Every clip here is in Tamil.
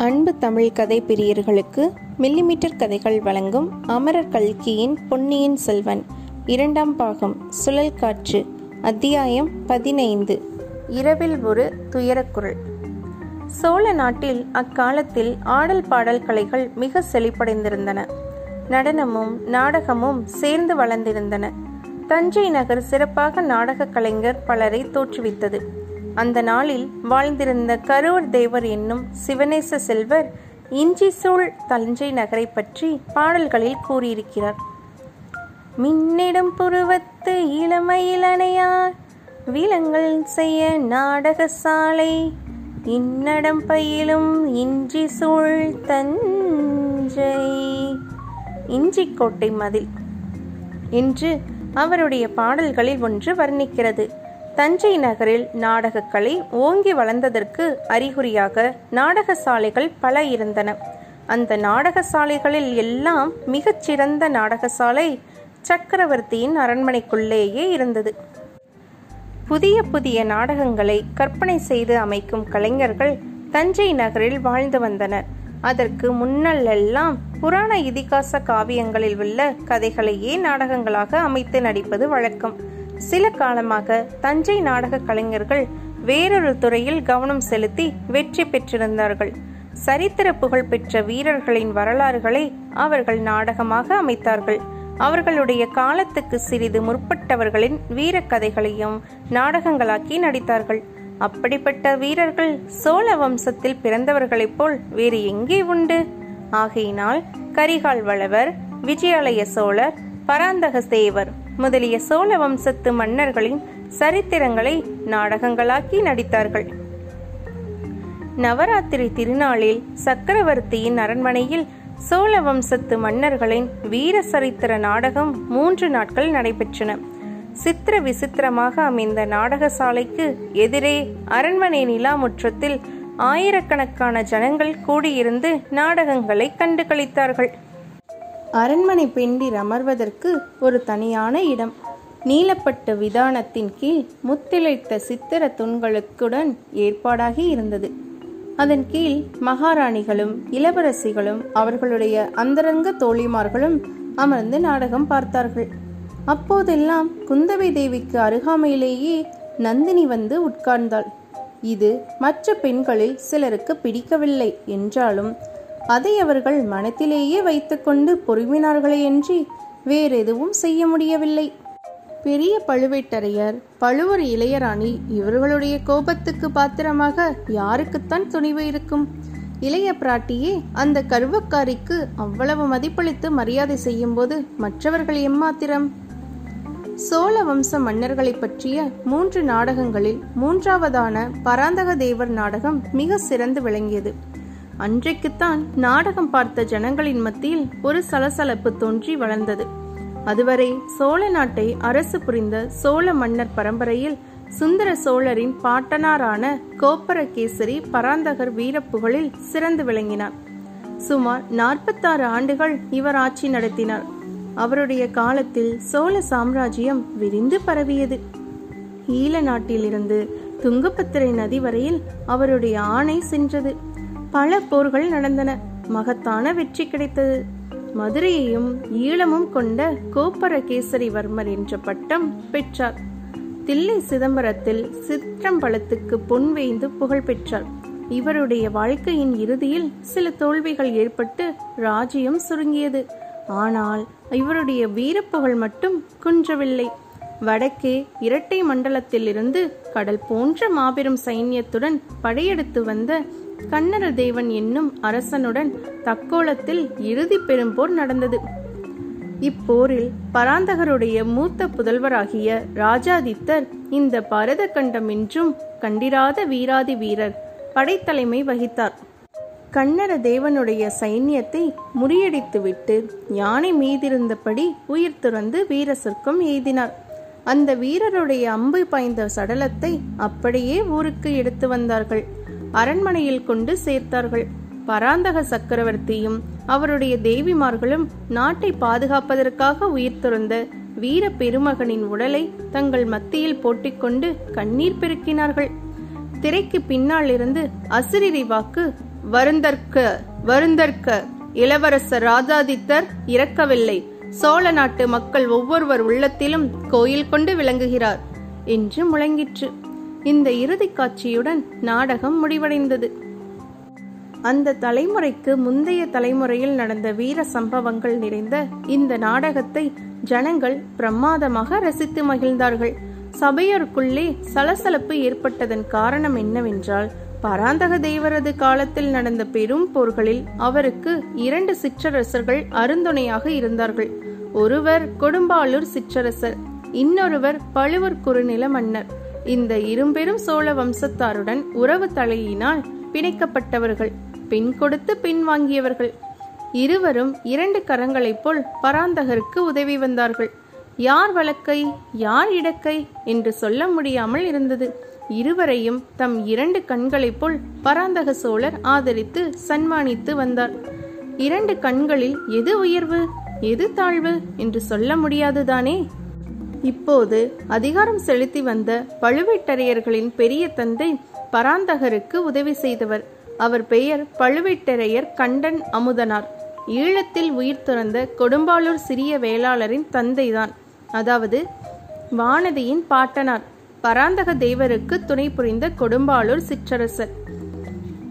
அன்பு தமிழ் கதை பிரியர்களுக்கு மில்லிமீட்டர் கதைகள் வழங்கும் அமரர் கல்கியின் பொன்னியின் செல்வன். இரண்டாம் பாகம் சுழல் காற்று அத்தியாயம் பதினைந்து. இரவில் ஒரு துயரக்குரல் சோழ நாட்டில் அக்காலத்தில் ஆடல் பாடல் கலைகள் மிக செழிப்படைந்திருந்தன. நடனமும் நாடகமும் சேர்ந்து வளர்ந்திருந்தன. தஞ்சை நகர் சிறப்பாக நாடக கலைஞர் பலரை தோற்றுவித்தது. அந்த நாளில் வாழ்ந்திருந்த கரூர் தேவர் என்னும் சிவனேச செல்வர் இஞ்சி சூழ் தஞ்சை நகரை பற்றி பாடல்களில் கூறியிருக்கிறார். மின்னிடம் புருவத்து இளமயிலனையார் விலங்கள் செய்ய நாடக சாலை இன்னடம் பயிலும் இஞ்சி சூழ் தஞ்சை. இஞ்சிக்கோட்டை மதில். என்று அவருடைய பாடல்களில் ஒன்று வர்ணிக்கிறது. தஞ்சை நகரில் நாடகக்கலை ஓங்கி வளர்ந்ததற்கு அறிகுறியாக நாடக சாலைகள் பல இருந்தன. அந்த நாடக சாலைகளில் எல்லாம் மிகச்சிறந்த நாடகசாலை சக்கரவர்த்தியின் அரண்மனைக்குள்ளேயே இருந்தது. புதிய புதிய நாடகங்களை கற்பனை செய்து அமைக்கும் கலைஞர்கள் தஞ்சை நகரில் வாழ்ந்து வந்தனர். அதற்கு முன்னல்லெல்லாம் புராண இதிகாச காவியங்களில் உள்ள கதைகளையே நாடகங்களாக அமைத்து நடிப்பது வழக்கம். சில காலமாக தஞ்சை நாடக கலைஞர்கள் வேறொரு துறையில் கவனம் செலுத்தி வெற்றி பெற்றிருந்தார்கள். சரித்திர புகழ் பெற்ற வீரர்களின் வரலாறுகளை அவர்கள் நாடகமாக அமைத்தார்கள். அவர்களுடைய காலத்துக்கு சிறிது முற்பட்டவர்களின் வீரக்கதைகளையும் நாடகங்களாக்கி நடித்தார்கள். அப்படிப்பட்ட வீரர்கள் சோழ வம்சத்தில் பிறந்தவர்களைப் போல் வேறு எங்கே உண்டு? ஆகையினால் கரிகால் வளவர் விஜயாலய சோழர் பராந்தக சேவர் முதலிய சோழ வம்சத்து மன்னர்களின் சரித்திரங்களை நாடகங்களாக்கி நடித்தார்கள். நவராத்திரி திருநாளில் சக்கரவர்த்தியின் அரண்மனையில் சோழ வம்சத்து மன்னர்களின் வீர சரித்திர நாடகம் மூன்று நாட்கள் நடைபெற்றன. சித்திர விசித்திரமாக அமைந்த நாடகசாலைக்கு எதிரே அரண்மனை நிலா முற்றத்தில் ஆயிரக்கணக்கான ஜனங்கள் கூடியிருந்து நாடகங்களை கண்டு கழித்தார்கள் அரண்மனை பெண்டிர் அமர்வதற்கு ஒரு தனியான இடம். நீலப்பட்டு விதானத்தின் கீழ் முத்திளைத்த சித்திர துண்களுக்குடன் ஏற்பாடாகி இருந்தது. அதன் கீழ் மகாராணிகளும் இளவரசிகளும் அவர்களுடைய அந்தரங்க தோழிமார்களும் அமர்ந்து நாடகம் பார்த்தார்கள். அப்போதெல்லாம் குந்தவை தேவிக்கு அருகாமையிலேயே நந்தினி வந்து உட்கார்ந்தாள். இது மற்ற பெண்களில் சிலருக்கு பிடிக்கவில்லை என்றாலும் அதை அவர்கள் மனத்திலேயே வைத்துக்கொண்டு பொறுமினார்களேயன்றி வேறெதுவும் செய்ய முடியவில்லை. பெரிய பழுவேட்டரையர் பழுவூர் இளையராணி இவர்களுடைய கோபத்துக்கு பாத்திரமாக யாருக்குத்தான் துணிவு இருக்கும்? இளைய பிராட்டியே அந்த கருவக்காரிக்கு அவ்வளவு மதிப்பளித்து மரியாதை செய்யும்போது மற்றவர்கள் எம்மாத்திரம்? சோழ வம்ச மன்னர்களை பற்றிய மூன்று நாடகங்களில் மூன்றாவதான பராந்தக தேவர் நாடகம் மிக சிறந்து விளங்கியது. அன்றைக்குத்தான் நாடகம் பார்த்த ஜனங்களின் மத்தியில் ஒரு சலசலப்பு தோன்றி வளர்ந்தது. அதுவரை சோழ நாட்டை அரசு புரிந்த சோழ மன்னர் பரம்பரையில் சுந்தர சோழரின் பாட்டனாரான கோப்பரகேசரி பராந்தகர் வீரப்புகழில் சிறந்து விளங்கினார். சுமார் நாற்பத்தாறு ஆண்டுகள் இவர் ஆட்சி நடத்தினார். அவருடைய காலத்தில் சோழ சாம்ராஜ்யம் விரிந்து பரவியது. ஈழ நாட்டிலிருந்து துங்கபத்திரை நதி வரையில் அவருடைய ஆணை சென்றது. பல போர்கள் நடந்தன. மகத்தான வெற்றி கிடைத்தது. மதுரையையும் ஈழமும் கொண்ட கோப்பரகேசரிவர்மர் என்ற பட்டம் பெற்றார். தில்லை சிதம்பரத்தில் சிற்றம்பலத்துக்கு பொன் வேய்ந்து புகழ் பெற்றார். இவருடைய வாழ்க்கையின் இறுதியில் சில தோல்விகள் ஏற்பட்டு ராஜ்யம் சுருங்கியது. ஆனால் இவருடைய வீரப்புகழ் மட்டும் குன்றவில்லை. வடக்கே இரட்டை மண்டலத்திலிருந்து கடல் போன்ற மாபெரும் சைன்யத்துடன் படையெடுத்து வந்த கண்ணர தேவன் என்னும் அரசனுடன் தக்கோலத்தில் இறுதி பெரும்போர் நடந்தது. இப்போரில் பராந்தகருடைய மூத்த புதல்வராகிய ராஜாதித்தர் இந்த பரத கண்டம் என்றும் கண்டிராத வீராதி வீரர் படைத்தலைமை வகித்தார். கண்ணர தேவனுடைய சைன்யத்தை முறியடித்துவிட்டு யானை மீதிருந்தபடி உயிர் துறந்து வீர சொர்க்கம் எய்தினார். அந்த வீரருடைய அம்பு பாய்ந்த சடலத்தை அப்படியே ஊருக்கு எடுத்து வந்தார்கள். அரண்மனையில் கொண்டு சேர்த்தார்கள். பராந்தக சக்கரவர்த்தியும் அவருடைய தேவிமார்களும் நாட்டை பாதுகாப்பதற்காக உயிர் துறந்த வீர பெருமகனின் உடலை தங்கள் மத்தியில் போட்டிக்கொண்டு கண்ணீர் பெருக்கினார்கள். திரைக்கு பின்னால் இருந்து அசிரிரி வாக்கு வருந்தற்க வருந்தற்க இளவரசர் ராஜாதித்தர் இறக்கவில்லை. சோழ நாட்டு மக்கள் ஒவ்வொருவர் உள்ளத்திலும் கோயில் கொண்டு விளங்குகிறார் என்று முழங்கிற்று. இந்த இறுதிக் காட்சியுடன் நாடகம் முடிவடைந்தது. அந்த தலைமுறைக்கு முந்தைய தலைமுறையில் நடந்த வீர சம்பவங்கள் நிறைந்த இந்த நாடகத்தை ஜனங்கள் பிரமாதமாக ரசித்து மகிழ்ந்தார்கள். சபையோருக்குள்ளே சலசலப்பு ஏற்பட்டதன் காரணம் என்னவென்றால் பராந்தக தேவரது காலத்தில் நடந்த பெரும் போர்களில் அவருக்கு இரண்டு சிற்றரசர்கள் அருந்துணையாக இருந்தார்கள். ஒருவர் கொடும்பாளூர் சிற்றரசர் இன்னொருவர் பழுவூர் குறுநில மன்னர். இந்த இரும்பெரும் சோழ வம்சத்தாருடன் உறவு தலையினால் பிணைக்கப்பட்டவர்கள் பின் கொடுத்து பின் வாங்கியவர்கள். இருவரும் இரண்டு கரங்களைப் போல் பராந்தகருக்கு உதவி வந்தார்கள். யார் வழக்கை யார் இடக்கை என்று சொல்ல முடியாமல் இருந்தது. இருவரையும் தம் இரண்டு கண்களைப் போல் பராந்தக சோழர் ஆதரித்து சன்மானித்து வந்தார். இரண்டு கண்களில் எது உயர்வு எது தாழ்வு என்று சொல்ல முடியாதுதானே? இப்போது அதிகாரம் செலுத்தி வந்த பழுவேட்டரையர்களின் பெரிய தந்தை பராந்தகருக்கு உதவி செய்தவர். அவர் பெயர் பழுவேட்டரையர் கண்டன் அமுதனார். ஈழத்தில் உயிர் துறந்த கொடும்பாளூர் சிறிய வேளாளரின் தந்தைதான். அதாவது வானதியின் பாட்டனார். பராந்தக தேவருக்கு துணை புரிந்த கொடும்பாளூர் சிற்றரசர்.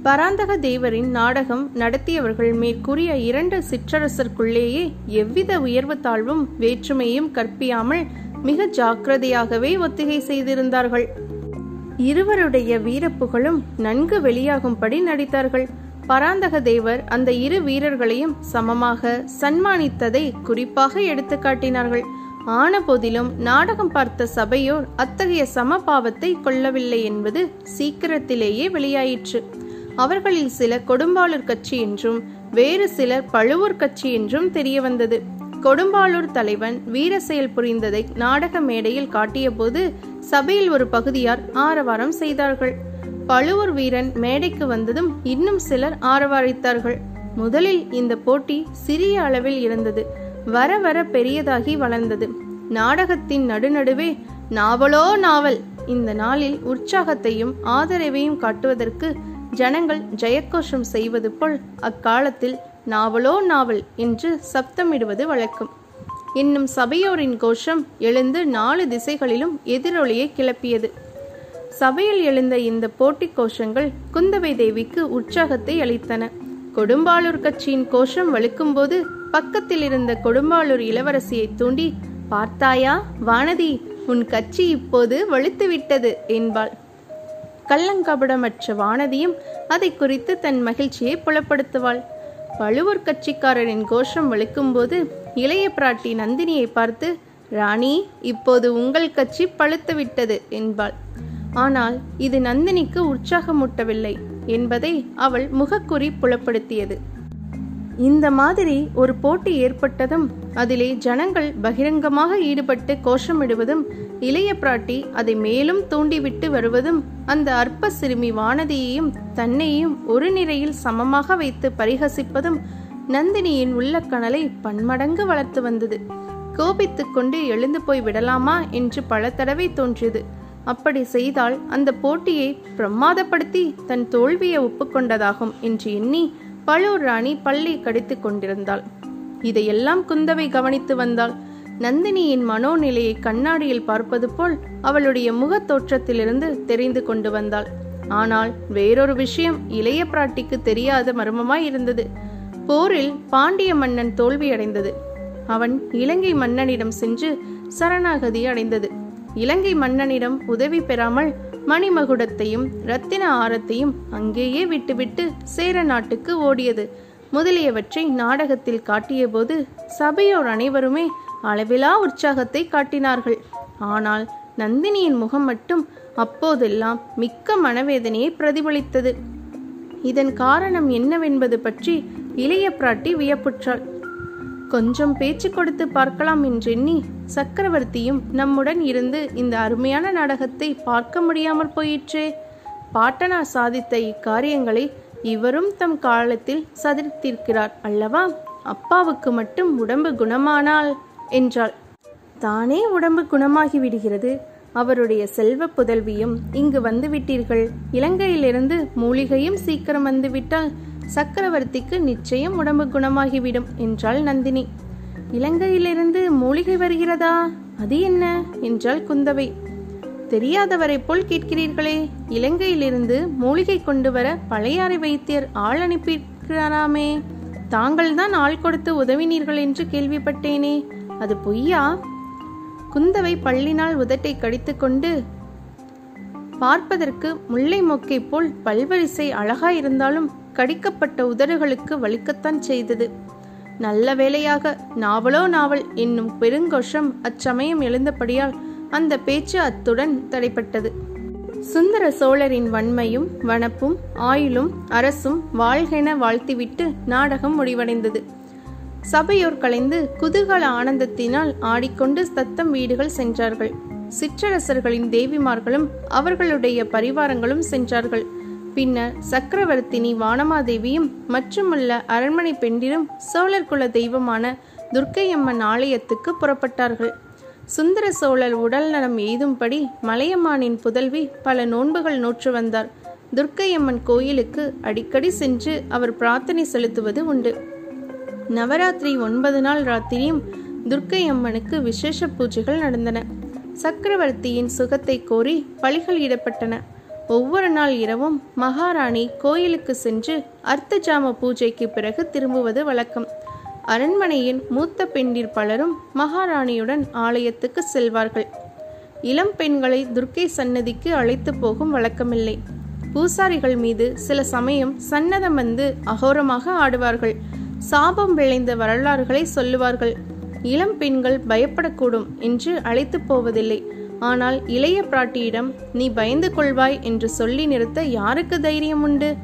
பராந்தக தேவரின் நாடகம் நடத்தியவர்கள் மேற்கூறிய இரண்டு சிற்றரசருக்குள்ளேயே எவ்வித உயர்வு தாழ்வும் வேற்றுமையும் கற்பியாமல் மிக ஜாக்கிரதையாகவே ஒத்திகை செய்திருந்தார்கள். இருவருடைய வீரப்புகழும் நன்கு வெளியாகும்படி நடித்தார்கள். பராந்தக தேவர் அந்த இரு வீரர்களையும் சமமாக சன்மானித்ததை குறிப்பாக எடுத்து காட்டினார்கள். ஆன போதிலும் நாடகம் பார்த்த சபையோர் அத்தகைய சமபாவத்தை கொள்ளவில்லை என்பது சீக்கிரத்திலேயே வெளியாயிற்று. அவர்களில் சில கொடும்பாளூர் கட்சி என்றும் வேறு சிலர் பழுவூர் கட்சி என்றும் தெரிய வந்தது கொடும்பாளூர் தலைவன் வீர செயல் புரிந்ததை நாடக மேடையில் காட்டியபோது சபையில் ஒரு பகுதியார் ஆரவாரம் செய்தார்கள். பழுவூர் வீரன் மேடைக்கு வந்ததும் இன்னும் சிலர் ஆரவாரித்தார்கள். முதலில் இந்த போட்டி சிறிய அளவில் இருந்தது. வர வர பெரியதாகி வளர்ந்தது. நாடகத்தின் நடுநடுவே நாவலோ நாவல். இந்த நாளில் உற்சாகத்தையும் ஆதரவையும் காட்டுவதற்கு ஜனங்கள் ஜெயக்கோஷம் செய்வது போல் அக்காலத்தில் நாவலோ நாவல் என்று சப்தமிடுவது வழக்கம். இன்னும் சபையோரின் கோஷம் எழுந்து நாலு திசைகளிலும் எதிரொலியை கிளப்பியது. சபையில் எழுந்த இந்த போட்டி கோஷங்கள் குந்தவை தேவிக்கு உற்சாகத்தை அளித்தன. கொடும்பாளூர் கட்சியின் கோஷம் வலுக்கும்போது பக்கத்தில் இருந்த கொடும்பாளூர் இளவரசியை தூண்டி பார்த்தாயா வானதி உன் கட்சி இப்போது வலுத்துவிட்டது என்பாள். கள்ளங்கபடமற்ற வானதியும் அதை குறித்து தன் மகிழ்ச்சியை புலப்படுத்துவாள். பழுவூர் கட்சிக்காரரின் கோஷம் வலிக்கும்போது இளைய பிராட்டி நந்தினியை பார்த்து ராணி இப்போது உங்கள் கட்சி பழுத்து விட்டது என்பாள். ஆனால் இது நந்தினிக்கு உற்சாகமூட்டவில்லை என்பதை அவள் முகக்குறி புலப்படுத்தியது. இந்த மாதிரி ஒரு போட்டி ஏற்பட்டதும் அதிலே ஜனங்கள் பகிரங்கமாக ஈடுபட்டு கோஷமிடுவதும் இளைய பிராட்டி அதை மேலும் தூண்டிவிட்டு வருவதும் அந்த அற்ப சிறுமி வானதியையும் தன்னையும் ஒரு நிலையில் சமமாக வைத்து பரிகசிப்பதும் நந்தினியின் உள்ள கனலை பன்மடங்கு வளர்த்து வந்தது. கோபித்துக் கொண்டு எழுந்து போய் விடலாமா என்று பல தடவை தோன்றியது. அப்படி செய்தால் அந்த போட்டியை பிரமாதப்படுத்தி தன் தோல்வியை ஒப்புக்கொண்டதாகும் என்று எண்ணி பழுவூர் ராணி பல்லை கடித்துக் கொண்டிருந்தாள். இதையெல்லாம் குந்தவை கவனித்து வந்தாள். நந்தினியின் மனோநிலையை கண்ணாடியில் பார்ப்பது போல் அவளுடைய முகத் தோற்றத்திலிருந்து தெரிந்து கொண்டு வந்தாள். ஆனால் வேறொரு விஷயம் இளைய பிராட்டிக்கு தெரியாத மர்மமாய் இருந்தது. போரில் பாண்டிய மன்னன் தோல்வியடைந்தது. அவன் இலங்கை மன்னனிடம் சென்று சரணாகதி அடைந்தது. இலங்கை மன்னனிடம் உதவி பெறாமல் மணிமகுடத்தையும் ரத்தின ஆரத்தையும் அங்கேயே விட்டுவிட்டு சேர நாட்டுக்கு ஓடியது. முதலியவற்றை நாடகத்தில் காட்டியபோது சபையோர் அனைவருமே அளவிலா உற்சாகத்தை காட்டினார்கள். ஆனால் நந்தினியின் முகம் மட்டும் அப்போதெல்லாம் மிக்க மனவேதனையை பிரதிபலித்தது. இதன் காரணம் என்னவென்பது பற்றி இளைய பிராட்டி வியப்புற்றாள். கொஞ்சம் பேச்சு கொடுத்து பார்க்கலாம் என்றெண்ணி சக்கரவர்த்தியும் நம்முடன் இருந்து இந்த அருமையான நாடகத்தை பார்க்க முடியாமல் போயிற்றே. பாட்டனார் சாதித்த இக்காரியங்களை இவரும் தம் காலத்தில் சதிர்த்திருக்கிறார் அல்லவா? அப்பாவுக்கு மட்டும் உடம்பு குணமானால் என்றாள். தானே உடம்பு குணமாகி விடுகிறது அவருடைய செல்வ புதல்வியும் இங்கு வந்துவிட்டீர்கள். இலங்கையிலிருந்து மூலிகையும் சீக்கிரம் வந்துவிட்டால் சக்கரவர்த்திக்கு நிச்சயம் உடம்பு குணமாகிவிடும் என்றாள் நந்தினி. இலங்கையிலிருந்து மூலிகை வருகிறதா? அது என்ன? என்றாள் குந்தவை. தெரியாதவரை போல் கேட்கிறீர்களே இலங்கையிலிருந்து மூலிகை கொண்டு வர பழையாறை வைத்தியர் ஆள் அனுப்பியிருக்கிறாராமே. தாங்கள்தான் ஆள் கொடுத்து உதவினீர்கள் என்று கேள்விப்பட்டேனே அது பொய்யா? குந்தவை பள்ளினால் உதட்டை கடித்துக்கொண்டு பார்ப்பதற்கு முல்லை மொக்கை போல் பல்வரிசை அழகாயிருந்தாலும் கடிக்கப்பட்ட உதடுகளுக்கு வலிக்கத்தான் செய்தது. நல்ல வேளையாக நாவலோ நாவல் என்னும் பெருங்கோஷம் அச்சமயம் எழுந்தபடியால் அந்த பேச்சு அத்துடன் தடைப்பட்டது சுந்தர சோழரின் வன்மையும் வனப்பும் ஆயுளும் அரசும் வாழ்கென வாழ்த்திவிட்டு நாடகம் முடிவடைந்தது. சபையோர் கலைந்து குதூகல ஆனந்தத்தினால் ஆடிக்கொண்டு தத்தம் வீடுகள் சென்றார்கள். சிற்றரசர்களின் தேவிமார்களும் அவர்களுடைய பரிவாரங்களும் சென்றார்கள். பின்னர் சக்கரவர்த்தினி வானமாதேவியும் மற்றுமுள்ள அரண்மனை பெண்டிரும் சோழர் குல தெய்வமான துர்க்கையம்மன் ஆலயத்துக்கு புறப்பட்டார்கள். சுந்தர சோழர் உடல் நலம் எய்தும்படி மலையம்மானின் புதல்வி பல நோன்புகள் நோற்று வந்தார். துர்க்கையம்மன் கோயிலுக்கு அடிக்கடி சென்று அவர் பிரார்த்தனை செலுத்துவது உண்டு. நவராத்திரி ஒன்பது நாள் ராத்திரியும் துர்க்கையம்மனுக்கு விசேஷ பூஜைகள் நடந்தன. சக்கரவர்த்தியின் சுகத்தை கோரி பலிகள் இடப்பட்டன. ஒவ்வொரு நாள் இரவும் மகாராணி கோயிலுக்கு சென்று அர்த்த ஜாம பூஜைக்கு பிறகு திரும்புவது வழக்கம். அரண்மனையின் மூத்த பெண்டிர் பலரும் மகாராணியுடன் ஆலயத்துக்கு செல்வார்கள். இளம் பெண்களை துர்க்கை சன்னதிக்கு அழைத்து போகும் வழக்கமில்லை. பூசாரிகள் மீது சில சமயம் சன்னதம் வந்து அகோரமாக ஆடுவார்கள். சாபம் விளைந்த வரலாறுகளை சொல்லுவார்கள். இளம் பெண்கள் பயப்படக்கூடும் என்று அழைத்து போவதில்லை. ஆனால் இளைய பிராட்டியிடம் நீ பயந்து கொள்வாய் என்று சொல்லி நிறுத்த யாருக்கு தைரியம் உண்டு?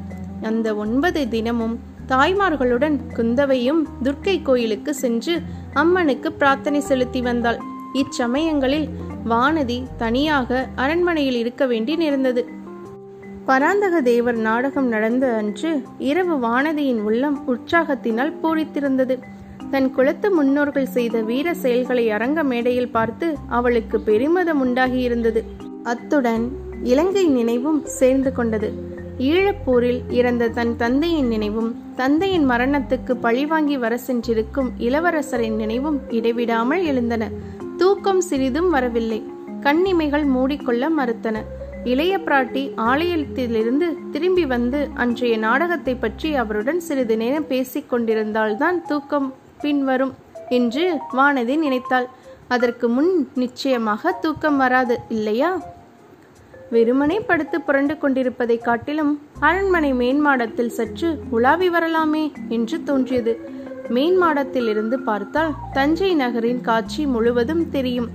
அந்த ஒன்பது தினமும் தாய்மார்களுடன் குந்தவையும் துர்க்கை கோயிலுக்கு சென்று அம்மனுக்கு பிரார்த்தனை செலுத்தி வந்தாள். இச்சமயங்களில் வானதி தனியாக அரண்மனையில் இருக்க வேண்டி நேர்ந்தது. பராந்தக தேவர் நாடகம் நடந்த அன்று இரவு வானதியின் உள்ளம் உற்சாகத்தினால் பூரித்திருந்தது. தன் குலத்து முன்னோர்கள் செய்த வீர செயல்களை அரங்க மேடையில் பார்த்து அவளுக்கு பெருமிதம் உண்டாகியிருந்தது. அத்துடன் இலங்கை நினைவும் சேர்ந்து கொண்டது. ஈழப்போரில் இறந்த தன் தந்தையின் நினைவும் தந்தையின் மரணத்துக்கு பழிவாங்கி வர சென்றிருக்கும் இளவரசரின் நினைவும் இடைவிடாமல் எழுந்தன. தூக்கம் சிறிதும் வரவில்லை. கண்ணிமைகள் மூடிக்கொள்ள மறுத்தன. இளைய பிராட்டி ஆலயத்திலிருந்து திரும்பி வந்து அன்றைய நாடகத்தை பற்றி அவருடன் சிறிது நேரம் பேசிக் கொண்டிருந்தால்தான் தூக்கம் பின்வரும் என்று வானதி நினைத்தாள். அதற்கு முன் நிச்சயமாக தூக்கம் வராது இல்லையா? வெறுமனே படுத்து புரண்டு கொண்டிருப்பதை காட்டிலும் அரண்மனை மேன்மாடத்தில் சற்று உலாவி வரலாமே என்று தோன்றியது. மேன்மாடத்தில் இருந்து பார்த்தால் தஞ்சை நகரின் காட்சி முழுவதும் தெரியும்.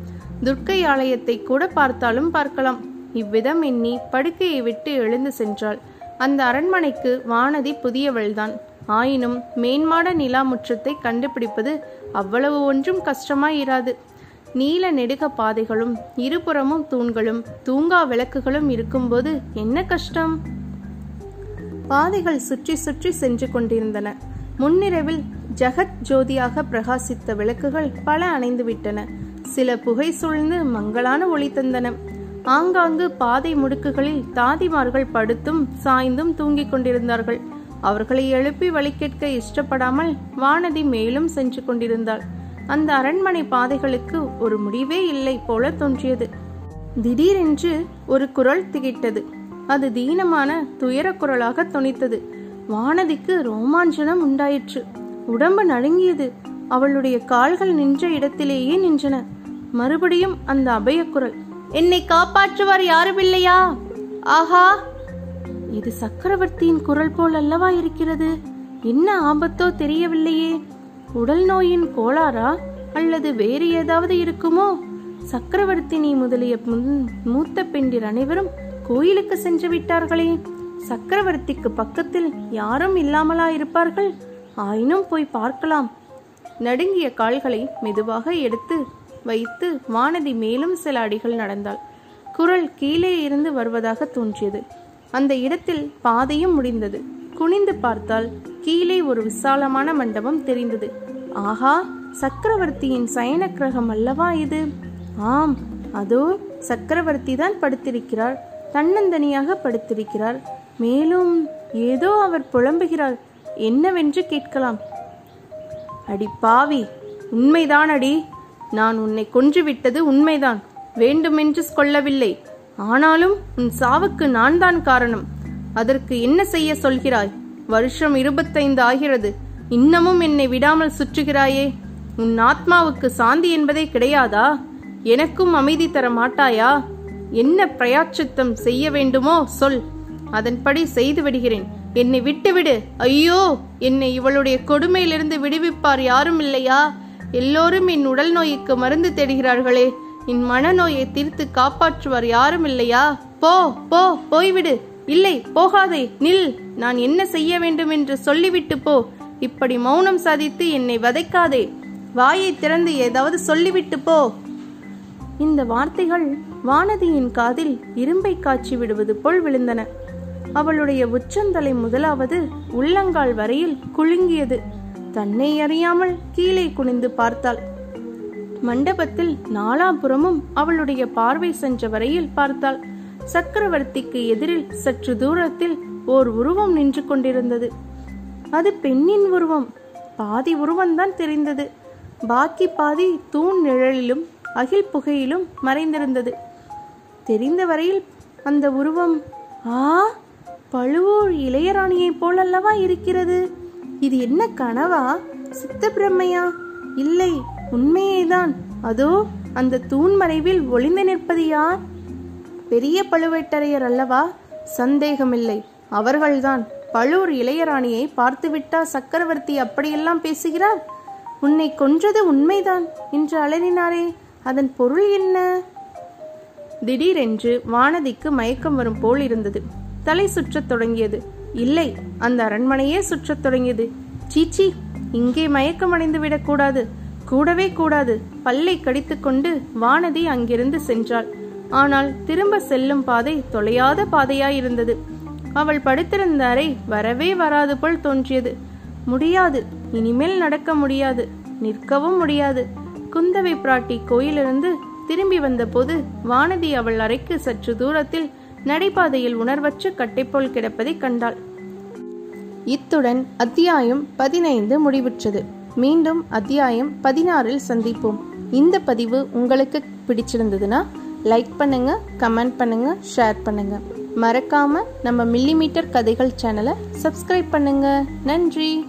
துர்க்கை ஆலயத்தை கூட பார்த்தாலும் பார்க்கலாம். இவ்விதம் எண்ணி படுக்கையை விட்டு எழுந்து சென்றாள். அந்த அரண்மனைக்கு வானதி புதியவள்தான். ஆயினும் மேன்மாட நிலா முற்றத்தை கண்டுபிடிப்பது அவ்வளவு ஒன்றும் கஷ்டமாயிராது. நீல நெடுக பாதைகளும் இருபுறமும் தூண்களும் தூங்கா விளக்குகளும் இருக்கும்போது என்ன கஷ்டம்? பாதைகள் சுற்றி சுற்றி சென்று கொண்டிருந்தன. முன்னிரவில் ஜகத் ஜோதியாக பிரகாசித்த விளக்குகள் பல அணைந்துவிட்டன சில புகை சூழ்ந்து மங்களான ஒளி தந்தன. ஆங்காங்கு பாதை முடுக்குகளில் தாதிமார்கள் படுத்தும் சாய்ந்தும் தூங்கிக் கொண்டிருந்தார்கள். அவர்களை எழுப்பி வழி கேட்க இஷ்டப்படாமல் வானதி மேலும் சென்று கொண்டிருந்தாள். அந்த அரண்மனை பாதைகளுக்கு ஒரு முடிவே இல்லை போல தோன்றியது. திடீரென்று ஒரு குரல் திகிட்டது அது தீனமான துயர குரலாக துணித்தது வானதிக்கு ரோமாஞ்சனம் உண்டாயிற்று. உடம்பு நடுங்கியது. அவளுடைய கால்கள் நின்ற இடத்திலேயே நின்றன. மறுபடியும் அந்த அபயக்குரல் என்னை காப்பாற்றுவார் யாருமில்லையா? ஆஹா! இது சக்கரவர்த்தியின் குரல் போல் அல்லவா இருக்கிறது? என்ன ஆபத்தோ தெரியவில்லையே. உடல் நோயின் கோளாறா? அல்லது வேறு ஏதாவது இருக்குமோ? சக்கரவர்த்தினி முதலிய முன்- மூத்த பெண்டிர் அனைவரும் கோயிலுக்கு சென்று விட்டார்களே. சக்கரவர்த்திக்கு பக்கத்தில் யாரும் இல்லாமலா இருப்பார்கள்? ஆயினும் போய் பார்க்கலாம். நடுங்கிய கால்களை மெதுவாக எடுத்து வைத்து வானதி மேலும் சில அடிகள் நடந்தாள். குரல் கீழே இருந்து வருவதாக தோன்றியது. அந்த இடத்தில் பாதையும் முடிந்தது. குனிந்து பார்த்தால் கீழே ஒரு விசாலமான மண்டபம் தெரிந்தது. ஆஹா சக்கரவர்த்தியின் சயன கிரகம் அல்லவா இது? ஆம் அதோ சக்கரவர்த்தி தான் படுத்திருக்கிறார் தன்னந்தனியாக படுத்திருக்கிறார். மேலும் ஏதோ அவர் புலம்புகிறார் என்னவென்று கேட்கலாம். அடி பாவி உண்மைதான் அடி நான் உன்னை கொன்றுவிட்டது உண்மைதான். வேண்டுமென்று கொள்ளவில்லை. ஆனாலும் உன் சாவுக்கு நான் தான் காரணம். அதற்கு என்ன செய்ய சொல்கிறாய்? வருஷம் இருபத்தைந்து ஆகிறது. இன்னமும் என்னை விடாமல் சுற்றுகிறாயே. உன் ஆத்மாவுக்கு சாந்தி என்பதே கிடையாதா? எனக்கும் அமைதி தர மாட்டாயா? என்ன பிரயாச்சித்தம் செய்ய வேண்டுமோ சொல். அதன்படி செய்து விடுகிறேன். என்னை விட்டுவிடு. ஐயோ! என்னை இவளுடைய கொடுமையிலிருந்து விடுவிப்பார் யாரும் இல்லையா? எல்லோரும் என் உடல் நோய்க்கு மருந்து தேடுகிறார்களே. என் மனநோயை தீர்த்து காப்பாற்றுவார் யாரும் இல்லையா போ போ போய்விடு. இல்லை போகாதே நில். நான் என்ன செய்ய வேண்டும் என்று சொல்லிவிட்டு போ. இப்படி மௌனம் சாதித்து என்னை வதைக்காதே. வாயை திறந்து ஏதாவது சொல்லிவிட்டு போ. இந்த வார்த்தைகள் வானதியின் காதில் இரும்பை காய்ச்சி விடுவது போல் விழுந்தன. அவளுடைய உச்சந்தலை முதலாவது உள்ளங்கால் வரையில் குலுங்கியது. தன்னை அறியாமல் கீழே குனிந்து பார்த்தாள். மண்டபத்தில் நாலாபுறமும் அவளுடைய பார்வை சென்ற வரையில் பார்த்தாள். சக்கரவர்த்திக்கு எதிரில் சற்று தூரத்தில் ஓர் உருவம் நின்று கொண்டிருந்தது. அது பெண்ணின் உருவம். பாதி உருவம்தான் தெரிந்தது. பாக்கி பாதி தூண் நிழலிலும் அகில் புகையிலும் மறைந்திருந்தது. தெரிந்த வரையில் அந்த உருவம் ஆ பழுவூர் இளையராணியைப் போலல்லவா இருக்கிறது? இது என்ன கனவா? சித்த பிரம்மையா? இல்லை உண்மையேதான். அதோ அந்த தூண் மறைவில் ஒளிந்து நிற்பது யார்? பெரிய பழுவேட்டரையர் அல்லவா? சந்தேகமில்லை. அவர்கள்தான். பழுவூர் இளையராணியை பார்த்துவிட்டா சக்கரவர்த்தி அப்படியெல்லாம் பேசுகிறார்? உன்னை கொன்றது உண்மைதான் என்று அலறினாரே. அதன் பொருள் என்ன? திடீரென்று வானதிக்கு மயக்கம் வரும் போல் இருந்தது. தலை சுற்றத் தொடங்கியது. இல்லை அந்த அரண்மனையே சுற்றத் தொடங்கியது. சீச்சி இங்கே மயக்கம் அடைந்து விடக்கூடாது கூடவே கூடாது. பல்லை கடித்துக்கொண்டு வானதி அங்கிருந்து சென்றாள். ஆனால் திரும்ப செல்லும் பாதை தொலையாத பாதையாயிருந்தது. அவள் படுத்திருந்த அறை வரவே வராது போல் தோன்றியது. முடியாது. இனிமேல் நடக்க முடியாது. நிற்கவும் முடியாது. குந்தவை பிராட்டி கோயிலிருந்து திரும்பி வந்தபோது வானதி அவள் அறைக்கு சற்று தூரத்தில் நடைபாதையில் உணர்வற்ற கட்டைப்போல் கிடப்பதை கண்டாள். இத்துடன் அத்தியாயம் பதினைந்து முடிவுற்றது. மீண்டும் அத்தியாயம் பதினாறில் சந்திப்போம். இந்த பதிவு உங்களுக்கு பிடிச்சிருந்ததுன்னா லைக் பண்ணுங்க கமெண்ட் பண்ணுங்க ஷேர் பண்ணுங்க. மறக்காம நம்ம மில்லிமீட்டர் கதைகள் சேனலை சப்ஸ்கிரைப் பண்ணுங்க. நன்றி.